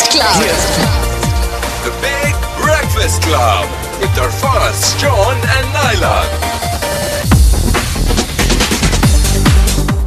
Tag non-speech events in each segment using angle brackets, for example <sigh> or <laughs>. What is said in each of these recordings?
Breakfast Club. The Big Breakfast Club with Arfaz, John, and Naila.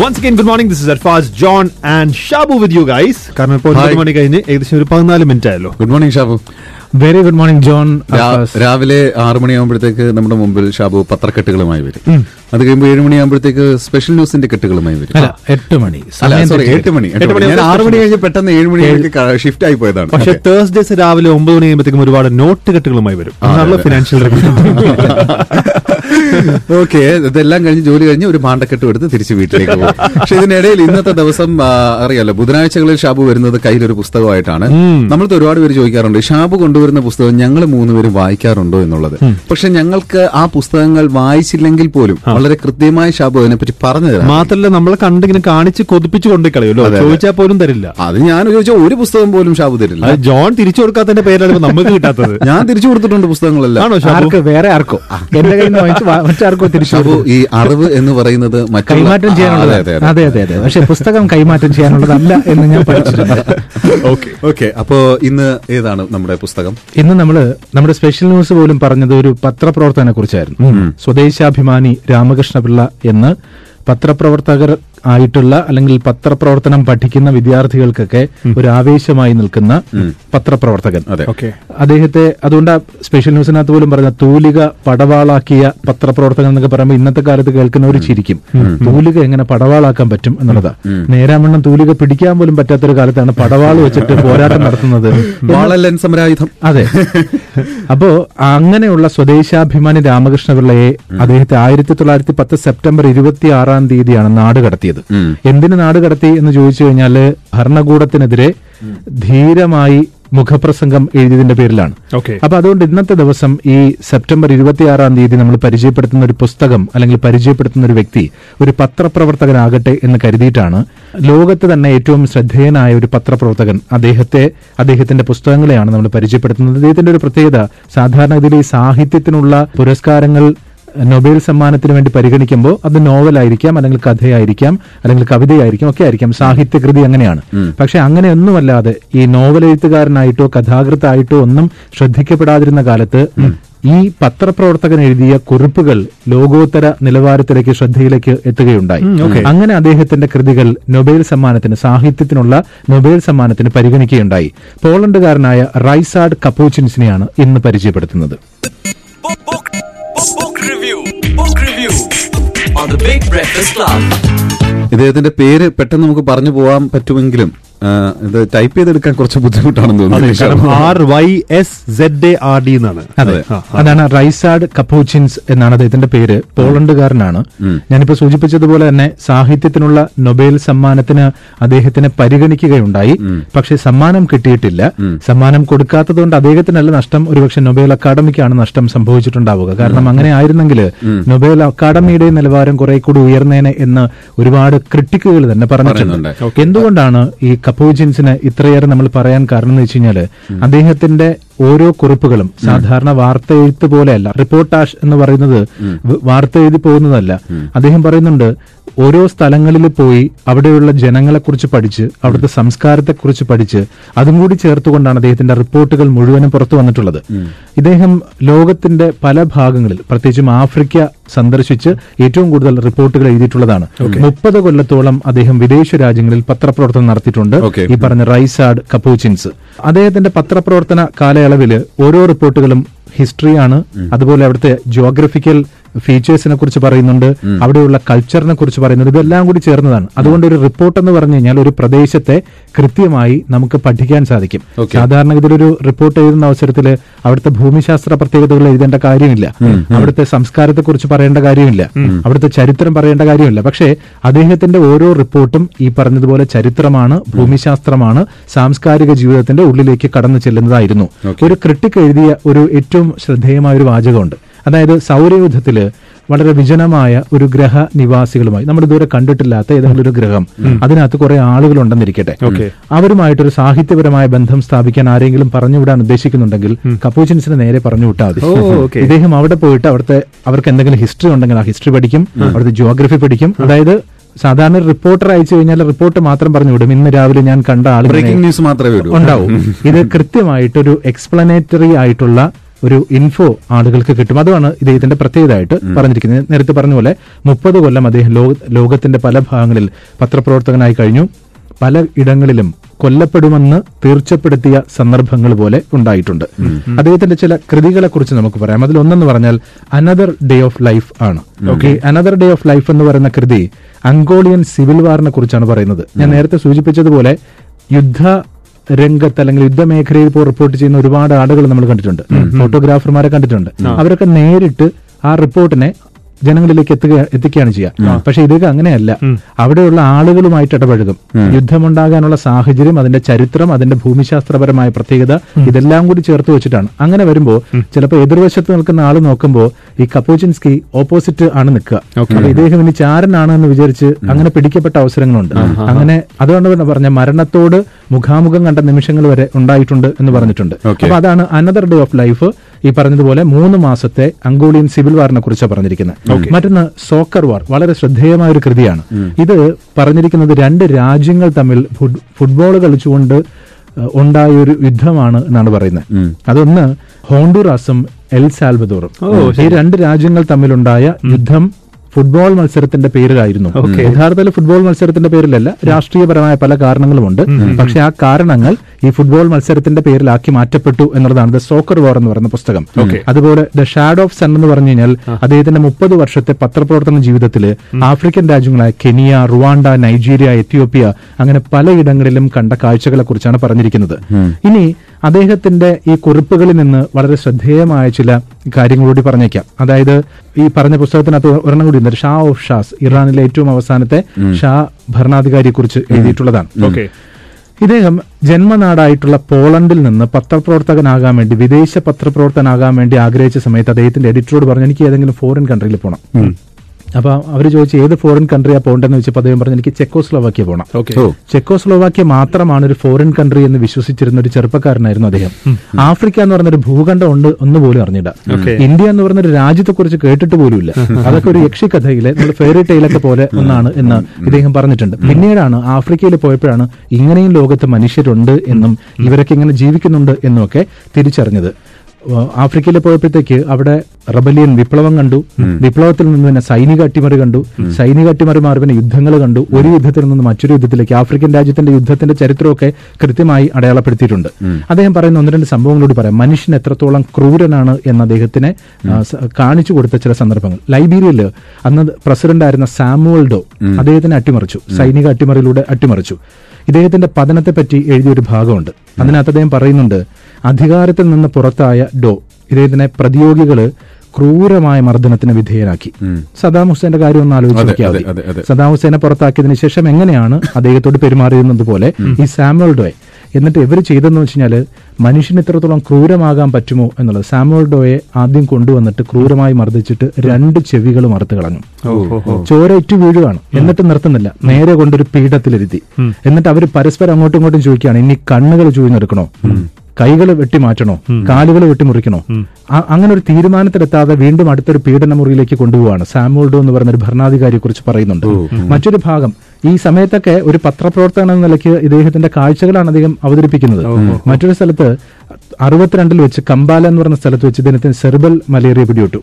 Once again good morning this is Arfaz John and Shabu with you guys കാരണം ഇപ്പോൾ ഒൻപത് Hi. മണി കഴിഞ്ഞ് ഏകദേശം ഒരു പതിനാല് minute ആയല്ലോ good morning Shabu Very good morning John രാവിലെ ആറു മണിയാകുമ്പോഴത്തേക്ക് നമ്മുടെ മുമ്പിൽ ഷാബു പത്രക്കെട്ടുകളുമായി വരും. അത് കഴിയുമ്പോൾ ഏഴ് മണിയാകുമ്പോഴത്തേക്ക് സ്പെഷ്യൽ ന്യൂസിന്റെ കെട്ടുകളുമായി വരും. എട്ട് മണി. സോറി. എട്ട് മണി ഞാൻ ആറ് മണി കഴിഞ്ഞ് പെട്ടെന്ന് ഏഴ് മണിയിലേക്ക് ഷിഫ്റ്റ് ആയി പോയതാണ്. പക്ഷെ തേഴ്സ്ഡേസ് രാവിലെ ഒമ്പത് മണി കഴിയുമ്പോഴത്തേക്കും ഒരുപാട് നോട്ട് കെട്ടുകളുമായി വരും. ഫിനാൻഷ്യൽ <laughs> <laughs> ഓക്കെ ഇതെല്ലാം കഴിഞ്ഞ് ജോലി കഴിഞ്ഞ് ഒരു മാണ്ടക്കെട്ട് എടുത്ത് തിരിച്ച് വീട്ടിലേക്ക് പോകും. പക്ഷെ ഇതിനിടയിൽ ഇന്നത്തെ ദിവസം അറിയാലോ ബുധനാഴ്ചകളിൽ ഷാബു വരുന്നത് കയ്യിലൊരു പുസ്തകമായിട്ടാണ്. നമ്മളത് ഒരുപാട് പേര് ചോദിക്കാറുണ്ട് ഷാബു കൊണ്ടുവരുന്ന പുസ്തകം ഞങ്ങൾ മൂന്നുപേരും വായിക്കാറുണ്ടോ? എന്നുള്ളത്. പക്ഷെ ഞങ്ങൾക്ക് ആ പുസ്തകങ്ങൾ വായിച്ചില്ലെങ്കിൽ പോലും വളരെ കൃത്യമായി ഷാബു അതിനെപ്പറ്റി പറഞ്ഞു തരാം. മാത്രമല്ല നമ്മളെ കണ്ടിങ്ങനെ കാണിച്ച് കൊതിപ്പിച്ച് കൊണ്ടു കളയുമല്ലോ. ചോദിച്ചാൽ പോലും തരില്ല. അത് ഞാൻ ചോദിച്ച ഒരു പുസ്തകം പോലും ഷാബു തരില്ല. അത് ജോൺ തിരിച്ചു കൊടുക്കാത്തതിന്റെ പേരാണ് നമുക്ക് കിട്ടാത്തത്. ഞാൻ തിരിച്ചു കൊടുത്തിട്ടുണ്ട് പുസ്തകങ്ങളെല്ലാം. വേറെ ആർക്കോ? എന്റെ കയ്യിൽ നിന്ന് വാങ്ങിച്ച് മറ്റാർക്കോ തിരിച്ചു ഈ അറിവ് എന്ന് പറയുന്നത് <laughs> കൈമാറ്റം ചെയ്യാനുള്ളത്. അതെ, അതെ, അതെ. പക്ഷെ പുസ്തകം കൈമാറ്റം ചെയ്യാനുള്ളതല്ല എന്ന് ഞാൻ പഠിച്ചിട്ടുണ്ട്. <laughs> ഓക്കെ അപ്പോ ഇന്ന് ഏതാണ് നമ്മുടെ പുസ്തകം? ഇന്ന് നമ്മൾ നമ്മുടെ സ്പെഷ്യൽ ന്യൂസ് പോലും പറഞ്ഞത് ഒരു പത്രപ്രവർത്തകനെ കുറിച്ചായിരുന്നു. സ്വദേശാഭിമാനി രാമകൃഷ്ണപിള്ള എന്ന് പത്രപ്രവർത്തകർ ആയിട്ടുള്ള അല്ലെങ്കിൽ പത്രപ്രവർത്തനം പഠിക്കുന്ന വിദ്യാർത്ഥികൾക്കൊക്കെ ഒരു ആവേശമായി നിൽക്കുന്ന പത്രപ്രവർത്തകൻ. അദ്ദേഹത്തെ അതുകൊണ്ട് സ്പെഷ്യൽ ന്യൂസിനകത്ത് പോലും പറഞ്ഞ തൂലിക പടവാളാക്കിയ പത്രപ്രവർത്തകൻ എന്നൊക്കെ പറയുമ്പോൾ ഇന്നത്തെ കാലത്ത് കേൾക്കുന്നവർ ചിരിക്കും. തൂലിക എങ്ങനെ പടവാളാക്കാൻ പറ്റും എന്നുള്ളതാ. നേരാമണ്ണം തൂലിക പിടിക്കാൻ പോലും പറ്റാത്തൊരു കാലത്താണ് പടവാൾ വെച്ചിട്ട് പോരാട്ടം നടത്തുന്നത്. അതെ. അപ്പോ അങ്ങനെയുള്ള സ്വദേശാഭിമാനി രാമകൃഷ്ണപിള്ളയെ അദ്ദേഹത്തെ ആയിരത്തി തൊള്ളായിരത്തി പത്ത് സെപ്റ്റംബർ ഇരുപത്തി ആറാം തീയതിയാണ് നാട് കടത്തിയത്. എന്തിന് നാട് കടത്തി എന്ന് ചോദിച്ചു കഴിഞ്ഞാൽ ഭരണകൂടത്തിനെതിരെ ധീരമായി മുഖപ്രസംഗം എഴുതിയതിന്റെ പേരിലാണ്. അപ്പൊ അതുകൊണ്ട് ഇന്നത്തെ ദിവസം ഈ സെപ്റ്റംബർ ഇരുപത്തിയാറാം തീയതി നമ്മൾ പരിചയപ്പെടുത്തുന്ന ഒരു പുസ്തകം അല്ലെങ്കിൽ പരിചയപ്പെടുത്തുന്ന ഒരു വ്യക്തി ഒരു പത്രപ്രവർത്തകനാകട്ടെ എന്ന് കരുതിയിട്ടാണ് ലോകത്ത് തന്നെ ഏറ്റവും ശ്രദ്ധേയനായ ഒരു പത്രപ്രവർത്തകൻ അദ്ദേഹത്തെ അദ്ദേഹത്തിന്റെ പുസ്തകങ്ങളെയാണ് നമ്മൾ പരിചയപ്പെടുത്തുന്നത്. അദ്ദേഹത്തിന്റെ ഒരു പ്രത്യേകത സാധാരണഗതിയിൽ ഈ സാഹിത്യത്തിനുള്ള പുരസ്കാരങ്ങൾ നൊബേൽ സമ്മാനത്തിന് വേണ്ടി പരിഗണിക്കുമ്പോൾ അത് നോവലായിരിക്കാം അല്ലെങ്കിൽ കഥയായിരിക്കാം അല്ലെങ്കിൽ കവിതയായിരിക്കാം ഒക്കെ ആയിരിക്കാം. സാഹിത്യകൃതി അങ്ങനെയാണ്. പക്ഷെ അങ്ങനെയൊന്നുമല്ലാതെ ഈ നോവൽ എഴുത്തുകാരനായിട്ടോ കഥാകൃത്തായിട്ടോ ഒന്നും ശ്രദ്ധിക്കപ്പെടാതിരുന്ന കാലത്ത് ഈ പത്രപ്രവർത്തകൻ എഴുതിയ കുറിപ്പുകൾ ലോകോത്തര നിലവാരത്തിലേക്ക് ശ്രദ്ധയിലേക്ക് എത്തുകയുണ്ടായി. അങ്ങനെ അദ്ദേഹത്തിന്റെ കൃതികൾ നൊബേൽ സമ്മാനത്തിന് സാഹിത്യത്തിനുള്ള നൊബേൽ സമ്മാനത്തിന് പരിഗണിക്കുകയുണ്ടായി. പോളണ്ടുകാരനായ റൈസാഡ് കപ്പൂച്ചിൻസിനെയാണ് ഇന്ന് പരിചയപ്പെടുത്തുന്നത്. ഇദ്ദേഹത്തിന്റെ പേര് പെട്ടെന്ന് നമുക്ക് പറഞ്ഞു പോവാൻ പറ്റുമെങ്കിലും ഇത് ടൈപ്പ് ചെയ്തെടുക്കാൻ കുറച്ച് ബുദ്ധിമുട്ടാണെന്ന് തോന്നുന്നു. R Y S Z A R D എന്നാണ്. അതെ. അതാണ് റൈസാഡ് കപ്പോച്ചിൻസ് എന്നാണ് അദ്ദേഹത്തിന്റെ പേര്. പോളണ്ടുകാരനാണ്. ഞാനിപ്പോ സൂചിപ്പിച്ചതുപോലെ തന്നെ സാഹിത്യത്തിനുള്ള നൊബേൽ സമ്മാനത്തിന് അദ്ദേഹത്തിനെ പരിഗണിക്കുകയുണ്ടായി. പക്ഷേ സമ്മാനം കിട്ടിയിട്ടില്ല. സമ്മാനം കൊടുക്കാത്തതുകൊണ്ട് അദ്ദേഹത്തിനല്ല നഷ്ടം ഒരുപക്ഷെ നൊബേൽ അക്കാദമിക്കാണ് നഷ്ടം സംഭവിച്ചിട്ടുണ്ടാവുക. കാരണം അങ്ങനെ ആയിരുന്നെങ്കിൽ നൊബേൽ അക്കാദമിയുടെ നിലവാരം കുറെ കൂടി ഉയർന്നേനെ എന്ന് ഒരുപാട് ക്രിട്ടിക്കുകൾ തന്നെ പറഞ്ഞിട്ടുണ്ട്. പറയുന്നുണ്ട്. എന്തുകൊണ്ടാണ് ഈ കപ്പോജിൻസിന് ഇത്രയേറെ നമ്മൾ പറയാൻ കാരണം എന്ന് വെച്ച് കഴിഞ്ഞാൽ അദ്ദേഹത്തിന്റെ ഓരോ കുറിപ്പുകളും സാധാരണ വാർത്ത എഴുത്ത് പോലെയല്ല. റിപ്പോർട്ടാഷ് എന്ന് പറയുന്നത് വാർത്ത എഴുതി പോകുന്നതല്ല. അദ്ദേഹം പറയുന്നുണ്ട് ഓരോ സ്ഥലങ്ങളിൽ പോയി അവിടെയുള്ള ജനങ്ങളെക്കുറിച്ച് പഠിച്ച് അവിടുത്തെ സംസ്കാരത്തെക്കുറിച്ച് പഠിച്ച് അതും കൂടി ചേർത്തുകൊണ്ടാണ് അദ്ദേഹത്തിന്റെ റിപ്പോർട്ടുകൾ മുഴുവനും പുറത്തു വന്നിട്ടുള്ളത്. ഇദ്ദേഹം ലോകത്തിന്റെ പല ഭാഗങ്ങളിൽ പ്രത്യേകിച്ചും ആഫ്രിക്ക സന്ദർശിച്ച് ഏറ്റവും കൂടുതൽ റിപ്പോർട്ടുകൾ എഴുതിയിട്ടുള്ളതാണ്. മുപ്പത് കൊല്ലത്തോളം അദ്ദേഹം വിദേശ രാജ്യങ്ങളിൽ പത്രപ്രവർത്തനം നടത്തിയിട്ടുണ്ട്. ഈ പറഞ്ഞ റൈസാഡ് കപ്പൂച്ചിൻസ് അദ്ദേഹത്തിന്റെ പത്രപ്രവർത്തന കാലയളവിൽ ഓരോ റിപ്പോർട്ടുകളും ഹിസ്റ്ററിയാണ് അതുപോലെ അവിടുത്തെ ജോഗ്രഫിക്കൽ ഫീച്ചേഴ്സിനെ കുറിച്ച് പറയുന്നുണ്ട് അവിടെയുള്ള കൾച്ചറിനെ കുറിച്ച് പറയുന്നുണ്ട് ഇതെല്ലാം കൂടി ചേർന്നതാണ്. അതുകൊണ്ട് ഒരു റിപ്പോർട്ട് എന്ന് പറഞ്ഞു കഴിഞ്ഞാൽ ഒരു പ്രദേശത്തെ കൃത്യമായി നമുക്ക് പഠിക്കാൻ സാധിക്കും. സാധാരണഗതിയിൽ ഒരു റിപ്പോർട്ട് എഴുതുന്ന അവസരത്തിൽ അവിടുത്തെ ഭൂമിശാസ്ത്ര പ്രത്യേകതകൾ എഴുതേണ്ട കാര്യമില്ല. അവിടുത്തെ സംസ്കാരത്തെ കുറിച്ച് പറയേണ്ട കാര്യമില്ല. അവിടുത്തെ ചരിത്രം പറയേണ്ട കാര്യമില്ല. പക്ഷേ അദ്ദേഹത്തിന്റെ ഓരോ റിപ്പോർട്ടും ഈ പറഞ്ഞതുപോലെ ചരിത്രമാണ് ഭൂമിശാസ്ത്രമാണ് സാംസ്കാരിക ജീവിതത്തിന്റെ ഉള്ളിലേക്ക് കടന്നു ചെല്ലുന്നതായിരുന്നു. ഒരു ക്രിട്ടിക് എഴുതിയ ഒരു ഏറ്റവും ശ്രദ്ധേയമായ ഒരു വാചകമുണ്ട്. അതായത് സൗരയൂഥത്തിൽ വളരെ വിജനമായ ഒരു ഗ്രഹ നിവാസികളുമായി. നമ്മൾ ഇതുവരെ കണ്ടിട്ടില്ലാത്ത ഏതെങ്കിലും ഒരു ഗ്രഹം. അതിനകത്ത് കുറെ ആളുകൾ ഉണ്ടെന്നിരിക്കട്ടെ അവരുമായിട്ടൊരു സാഹിത്യപരമായ ബന്ധം സ്ഥാപിക്കാൻ ആരെങ്കിലും പറഞ്ഞുവിടാൻ ഉദ്ദേശിക്കുന്നുണ്ടെങ്കിൽ കപ്പൂച്ചിൻസിന് നേരെ പറഞ്ഞു വിട്ടാൽ മതി ഇദ്ദേഹം അവിടെ പോയിട്ട് അവിടുത്തെ അവർക്ക് എന്തെങ്കിലും ഹിസ്റ്ററി ഉണ്ടെങ്കിൽ ആ ഹിസ്റ്ററി പഠിക്കും അവിടുത്തെ ജിയോഗ്രഫി പഠിക്കും. അതായത് സാധാരണ റിപ്പോർട്ടർ അയച്ചു കഴിഞ്ഞാൽ റിപ്പോർട്ട് മാത്രം പറഞ്ഞു വിടും ഇന്ന് രാവിലെ ഞാൻ കണ്ട ആൾ ബ്രേക്കിംഗ് ന്യൂസ് മാത്രമേ ഉണ്ടാവും. ഇത് കൃത്യമായിട്ടൊരു എക്സ്പ്ലനേറ്ററി ആയിട്ടുള്ള ഒരു ഇൻഫോ ആളുകൾക്ക് കിട്ടും. അതാണ് ഇദ്ദേഹത്തിന്റെ പ്രത്യേകതയായിട്ട് പറഞ്ഞിരിക്കുന്നത്. നേരത്തെ പറഞ്ഞ പോലെ മുപ്പത് കൊല്ലം അദ്ദേഹം ലോക- ലോകത്തിന്റെ പല ഭാഗങ്ങളിൽ പത്രപ്രവർത്തകനായി കഴിഞ്ഞു. പല ഇടങ്ങളിലും കൊല്ലപ്പെടുമെന്ന് തീർച്ചപ്പെടുത്തിയ സന്ദർഭങ്ങൾ പോലെ ഉണ്ടായിട്ടുണ്ട്. അദ്ദേഹത്തിന്റെ ചില കൃതികളെ കുറിച്ച് നമുക്ക് പറയാം. അതിൽ ഒന്നെന്ന് പറഞ്ഞാൽ അനദർ ഡേ ഓഫ് ലൈഫ് ആണ്. Okay another day of life എന്ന് പറയുന്ന കൃതി അങ്കോളിയൻ സിവിൽ വാറിനെ കുറിച്ചാണ് പറയുന്നത്. ഞാൻ നേരത്തെ സൂചിപ്പിച്ചതുപോലെ യുദ്ധ രംഗത്ത് അല്ലെങ്കിൽ യുദ്ധമേഖലയിൽ ഇപ്പോൾ റിപ്പോർട്ട് ചെയ്യുന്ന ഒരുപാട് ആളുകൾ നമ്മൾ കണ്ടിട്ടുണ്ട്. ഫോട്ടോഗ്രാഫർമാരെ കണ്ടിട്ടുണ്ട്. അവരൊക്കെ നേരിട്ട് ആ റിപ്പോർട്ടിനെ ജനങ്ങളിലേക്ക് എത്തുക എത്തിക്കുകയാണ് ചെയ്യുക പക്ഷെ ഇതൊക്കെ അങ്ങനെയല്ല. അവിടെയുള്ള ആളുകളുമായിട്ട് ഇടപഴകും. യുദ്ധമുണ്ടാകാനുള്ള സാഹചര്യം അതിന്റെ ചരിത്രം അതിന്റെ ഭൂമിശാസ്ത്രപരമായ പ്രത്യേകത ഇതെല്ലാം കൂടി ചേർത്ത് വെച്ചിട്ടാണ്. അങ്ങനെ വരുമ്പോൾ ചിലപ്പോൾ എതിർവശത്ത് നിൽക്കുന്ന ആൾ നോക്കുമ്പോൾ ഈ കപ്പോച്ചിൻസ്കി ഓപ്പോസിറ്റ് ആണ് നിൽക്കുക. അപ്പൊ ഇദ്ദേഹം ഇനി ചാരനാണ് എന്ന് വിചാരിച്ച് അങ്ങനെ പിടിക്കപ്പെട്ട അവസരങ്ങളുണ്ട്. അങ്ങനെ അതുകൊണ്ട് തന്നെ പറഞ്ഞ മരണത്തോട് മുഖാമുഖം കണ്ട നിമിഷങ്ങൾ വരെ ഉണ്ടായിട്ടുണ്ട് എന്ന് പറഞ്ഞിട്ടുണ്ട്. അപ്പൊ അതാണ് അനദർ ഡേ ഓഫ് ലൈഫ് ഈ പറഞ്ഞതുപോലെ മൂന്ന് മാസത്തെ അങ്കോളിയൻ സിവിൽ വാറിനെ കുറിച്ചാണ് പറഞ്ഞിരിക്കുന്നത് മറ്റൊന്ന് സോക്കർ വാർ വളരെ ശ്രദ്ധേയമായ ഒരു കൃതിയാണ് ഇത് പറഞ്ഞിരിക്കുന്നത് രണ്ട് രാജ്യങ്ങൾ തമ്മിൽ ഫുട്ബോൾ കളിച്ചുകൊണ്ട് ഉണ്ടായ ഒരു യുദ്ധമാണ് എന്നാണ് പറയുന്നത്. അതൊന്ന് ഹോണ്ടുറാസും എൽ സാൽവദോറും. ഈ രണ്ട് രാജ്യങ്ങൾ തമ്മിലുണ്ടായ യുദ്ധം ഫുട്ബോൾ മത്സരത്തിന്റെ പേരിലായിരുന്നു. യഥാർത്ഥത്തിൽ ഫുട്ബോൾ മത്സരത്തിന്റെ പേരിലല്ല രാഷ്ട്രീയപരമായ പല കാരണങ്ങളുമുണ്ട്. പക്ഷെ ആ കാരണങ്ങൾ ഈ ഫുട്ബോൾ മത്സരത്തിന്റെ പേരിലാക്കി മാറ്റപ്പെട്ടു എന്നുള്ളതാണ് ദ സോക്കർ വാർ എന്ന് പറയുന്ന പുസ്തകം. അതുപോലെ ദ ഷാഡ് ഓഫ് സൺ എന്ന് പറഞ്ഞു കഴിഞ്ഞാൽ അദ്ദേഹത്തിന്റെ മുപ്പത് വർഷത്തെ പത്രപ്രവർത്തന ജീവിതത്തിൽ ആഫ്രിക്കൻ രാജ്യങ്ങളായ കെനിയ റുവാണ്ട നൈജീരിയ എത്യോപ്യ അങ്ങനെ പലയിടങ്ങളിലും കണ്ട കാഴ്ചകളെ കുറിച്ചാണ് പറഞ്ഞിരിക്കുന്നത് ഇനി അദ്ദേഹത്തിന്റെ ഈ കുറിപ്പുകളിൽ നിന്ന് വളരെ ശ്രദ്ധേയമായ ചില കാര്യങ്ങളോടി പറഞ്ഞേക്കാം. അതായത് ഈ പറഞ്ഞ പുസ്തകത്തിനകത്ത് ഒരെണ്ണം കൂടി ഉണ്ട് ഷാ ഓഫ് ഷാസ് ഇറാനിലെ ഏറ്റവും അവസാനത്തെ ഷാ ഭരണാധികാരിയെ കുറിച്ച് എഴുതിയിട്ടുള്ളതാണ്. ഓക്കെ. ഇദ്ദേഹം ജന്മനാടായിട്ടുള്ള പോളണ്ടിൽ നിന്ന് പത്രപ്രവർത്തകനാകാൻ വേണ്ടി വിദേശ പത്രപ്രവർത്തകനാകാൻ വേണ്ടി ആഗ്രഹിച്ച സമയത്ത് അദ്ദേഹത്തിന്റെ എഡിറ്ററോട് പറഞ്ഞു എനിക്ക് ഏതെങ്കിലും ഫോറിൻ കൺട്രിയിൽ പോകണം അപ്പൊ അവർ ചോദിച്ചു ഏത് ഫോറിൻ കൺട്രിയാ പോകേണ്ടെന്ന് വെച്ചപ്പോൾ അദ്ദേഹം പറഞ്ഞു എനിക്ക് ചെക്കോസ്ലോവാക്യ പോകണം ചെക്കോസ്ലോവാക്യ മാത്രമാണ് ഒരു ഫോറിൻ കൺട്രി എന്ന് വിശ്വസിച്ചിരുന്ന ഒരു ചെറുപ്പക്കാരനായിരുന്നു അദ്ദേഹം. ആഫ്രിക്ക എന്ന് പറഞ്ഞൊരു ഭൂഖണ്ഡം ഉണ്ട് ഒന്ന് പോലും അറിഞ്ഞില്ല. ഇന്ത്യ എന്ന് പറഞ്ഞൊരു രാജ്യത്തെ കുറിച്ച് കേട്ടിട്ട് പോലുമില്ല. അതൊക്കെ ഒരു യക്ഷി കഥയിലെ നമ്മൾ ഫെയറി ടൈലൊക്കെ പോലെ ഒന്നാണ് എന്ന് ഇദ്ദേഹം പറഞ്ഞിട്ടുണ്ട്. പിന്നീടാണ് ആഫ്രിക്കയിൽ പോയപ്പോഴാണ് ഇങ്ങനെയും ലോകത്ത് മനുഷ്യരുണ്ട് എന്നും ഇവരൊക്കെ ഇങ്ങനെ ജീവിക്കുന്നുണ്ട് എന്നുമൊക്കെ തിരിച്ചറിഞ്ഞത്. ആഫ്രിക്കയിൽ പോയപ്പോഴത്തേക്ക് അവിടെ റബലിയൻ വിപ്ലവം കണ്ടു. വിപ്ലവത്തിൽ നിന്ന് തന്നെ സൈനിക അട്ടിമറി കണ്ടു. സൈനിക അട്ടിമറി മാറി പിന്നെ യുദ്ധങ്ങൾ കണ്ടു. ഒരു യുദ്ധത്തിൽ നിന്ന് മറ്റൊരു യുദ്ധത്തിലേക്ക് ആഫ്രിക്കൻ രാജ്യത്തിന്റെ യുദ്ധത്തിന്റെ ചരിത്രമൊക്കെ കൃത്യമായി അടയാളപ്പെടുത്തിയിട്ടുണ്ട്. അദ്ദേഹം പറയുന്ന ഒന്ന് രണ്ട് സംഭവങ്ങളോട് പറയാം. മനുഷ്യൻ എത്രത്തോളം ക്രൂരനാണ് എന്ന് അദ്ദേഹത്തിനെ കാണിച്ചു കൊടുത്ത ചില സന്ദർഭങ്ങൾ. ലൈബീരിയയിൽ അന്ന് പ്രസിഡന്റ് ആയിരുന്ന സാമുവൽ ഡോ അദ്ദേഹത്തിനെ അട്ടിമറിച്ചു. സൈനിക അട്ടിമറിയിലൂടെ അട്ടിമറിച്ചു. ഇദ്ദേഹത്തിന്റെ പതനത്തെ പറ്റി എഴുതിയൊരു ഭാഗമുണ്ട്. അതിനകത്ത് അദ്ദേഹം പറയുന്നുണ്ട് അധികാരത്തിൽ നിന്ന് പുറത്തായ ഡോ. ഇദ്ദേഹത്തിനെ പ്രതിയോഗികൾ ക്രൂരമായ മർദ്ദനത്തിന് വിധേയരാക്കി. സദാം ഹുസൈന്റെ കാര്യം ഒന്ന് ആലോചിച്ച് നോക്കിയാൽ. സദാം ഹുസൈനെ പുറത്താക്കിയതിന് ശേഷം എങ്ങനെയാണ് അദ്ദേഹത്തോട് പെരുമാറിയിരുന്നത് പോലെ ഈ സാമുവൽ ഡോയ്? എന്നിട്ട് ഇവർ ചെയ്തെന്ന് വെച്ചാൽ മനുഷ്യന് ഇത്രത്തോളം ക്രൂരമാകാൻ പറ്റുമോ എന്നുള്ളത്. സാമുവൽ ഡോയെ ആദ്യം കൊണ്ടുവന്നിട്ട് ക്രൂരമായി മർദ്ദിച്ചിട്ട് രണ്ട് ചെവികൾ മറുത്ത് കളഞ്ഞു. ചോര ഇറ്റു വീഴുകയാണ്. എന്നിട്ട് നിർത്തുന്നില്ല. നേരെ കൊണ്ടൊരു പീഠത്തിലിരുത്തി. എന്നിട്ട് അവർ പരസ്പരം അങ്ങോട്ടും ഇങ്ങോട്ടും ചോദിക്കുകയാണ് ഇനി കണ്ണുകൾ ചൂഴ്ന്നെടുക്കണോ കൈകൾ വെട്ടി മാറ്റണോ? കാലുകൾ വെട്ടിമുറിക്കണോ മുറിക്കണോ? അങ്ങനെ ഒരു തീരുമാനത്തിലെത്താതെ വീണ്ടും അടുത്തൊരു പീഡന മുറിയിലേക്ക് കൊണ്ടുപോവാണ്. സാമോൾഡോ എന്ന് പറയുന്ന ഒരു ഭരണാധികാരിയെ കുറിച്ച് പറയുന്നുണ്ട് മറ്റൊരു ഭാഗം ഈ സമയത്തൊക്കെ ഒരു പത്രപ്രവർത്തകൻ എന്ന നിലയ്ക്ക് ഇദ്ദേഹത്തിന്റെ കാഴ്ചകളാണ് അധികം അവതരിപ്പിക്കുന്നത്. മറ്റൊരു സ്ഥലത്ത് അറുപത്തിരണ്ടിൽ വെച്ച് കമ്പാല എന്ന് പറഞ്ഞ സ്ഥലത്ത് വെച്ച് ഇദ്ദേഹത്തിന് സെർബൽ മലേറിയ പിടിപെട്ടു.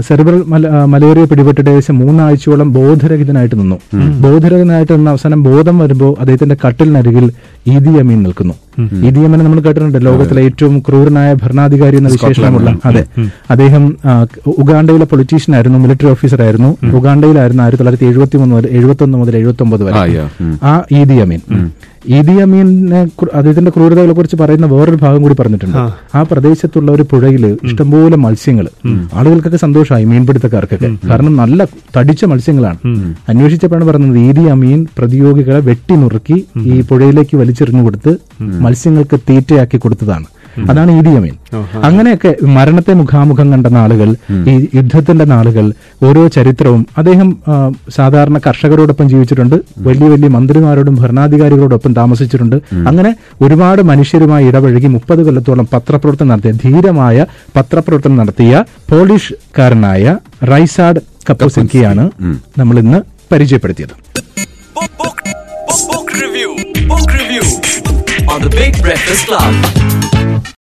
സെർബൽ മലേറിയ പിടിപെട്ടിട്ട് ഏകദേശം മൂന്നാഴ്ചയോളം ബോധരഹിതനായിട്ട് നിന്നു. ബോധരഹിതനായിട്ട് നിന്ന് അവസാനം ബോധം വരുമ്പോൾ അദ്ദേഹത്തിന്റെ കട്ടിലിനരികിൽ ഈദി അമീൻ നിൽക്കുന്നു ഈദി നമ്മൾ കേട്ടിട്ടുണ്ട്. ലോകത്തിലെ ഏറ്റവും ക്രൂരനായ ഭരണാധികാരി എന്ന വിശേഷമുള്ള. അതെ. അദ്ദേഹം ഉഗാണ്ടയിലെ പൊളിറ്റീഷ്യൻ ആയിരുന്നു മിലിറ്ററി ഓഫീസർ ആയിരുന്നു. ഉഗാണ്ടയിലായിരുന്നു ആയിരത്തി തൊള്ളായിരത്തി എഴുപത്തി മൂന്ന് മുതൽ എഴുപത്തി ഒന്ന് മുതൽ എഴുപത്തി ഒമ്പത് വരെ. ആ, ഈദി അമീൻ ഈദി അമീനെ അദ്ദേഹത്തിന്റെ ക്രൂരതകളെ കുറിച്ച് പറയുന്ന വേറൊരു ഭാഗം കൂടി പറഞ്ഞിട്ടുണ്ട്. ആ. പ്രദേശത്തുള്ള ഒരു പുഴയിൽ ഇഷ്ടംപോലെ മത്സ്യങ്ങൾ ആളുകൾക്കൊക്കെ സന്തോഷമായി മീൻപിടുത്തക്കാർക്കൊക്കെ. കാരണം നല്ല തടിച്ച മത്സ്യങ്ങളാണ്. അന്വേഷിച്ചപ്പോഴാണ് പറയുന്നത് ഈദി അമീൻ പ്രതിയോഗികളെ വെട്ടി നുറുക്കി ഈ പുഴയിലേക്ക് വലിച്ചെറിഞ്ഞു കൊടുത്ത് മത്സ്യങ്ങൾക്ക് തീറ്റയാക്കി കൊടുത്തതാണ്. അതാണ് ഈദി അമീൻ അങ്ങനെയൊക്കെ മരണത്തെ മുഖാമുഖം കണ്ട നാളുകൾ ഈ യുദ്ധത്തിന്റെ നാളുകൾ ഓരോ ചരിത്രവും അദ്ദേഹം സാധാരണ കർഷകരോടൊപ്പം ജീവിച്ചിട്ടുണ്ട് വലിയ വലിയ മന്ത്രിമാരോടും ഭരണാധികാരികളോടൊപ്പം താമസിച്ചിട്ടുണ്ട്. അങ്ങനെ ഒരുപാട് മനുഷ്യരുമായി ഇടപഴകി മുപ്പത് കൊല്ലത്തോളം പത്രപ്രവർത്തനം നടത്തിയ ധീരമായ പത്രപ്രവർത്തനം നടത്തിയ പോളിഷ്കാരനായ റൈസാഡ് കപ്പോസിൻകിയാണ് നമ്മൾ ഇന്ന് പരിചയപ്പെടുത്തിയത്. Book, book, book, book review. Book review on the Big Breakfast Club.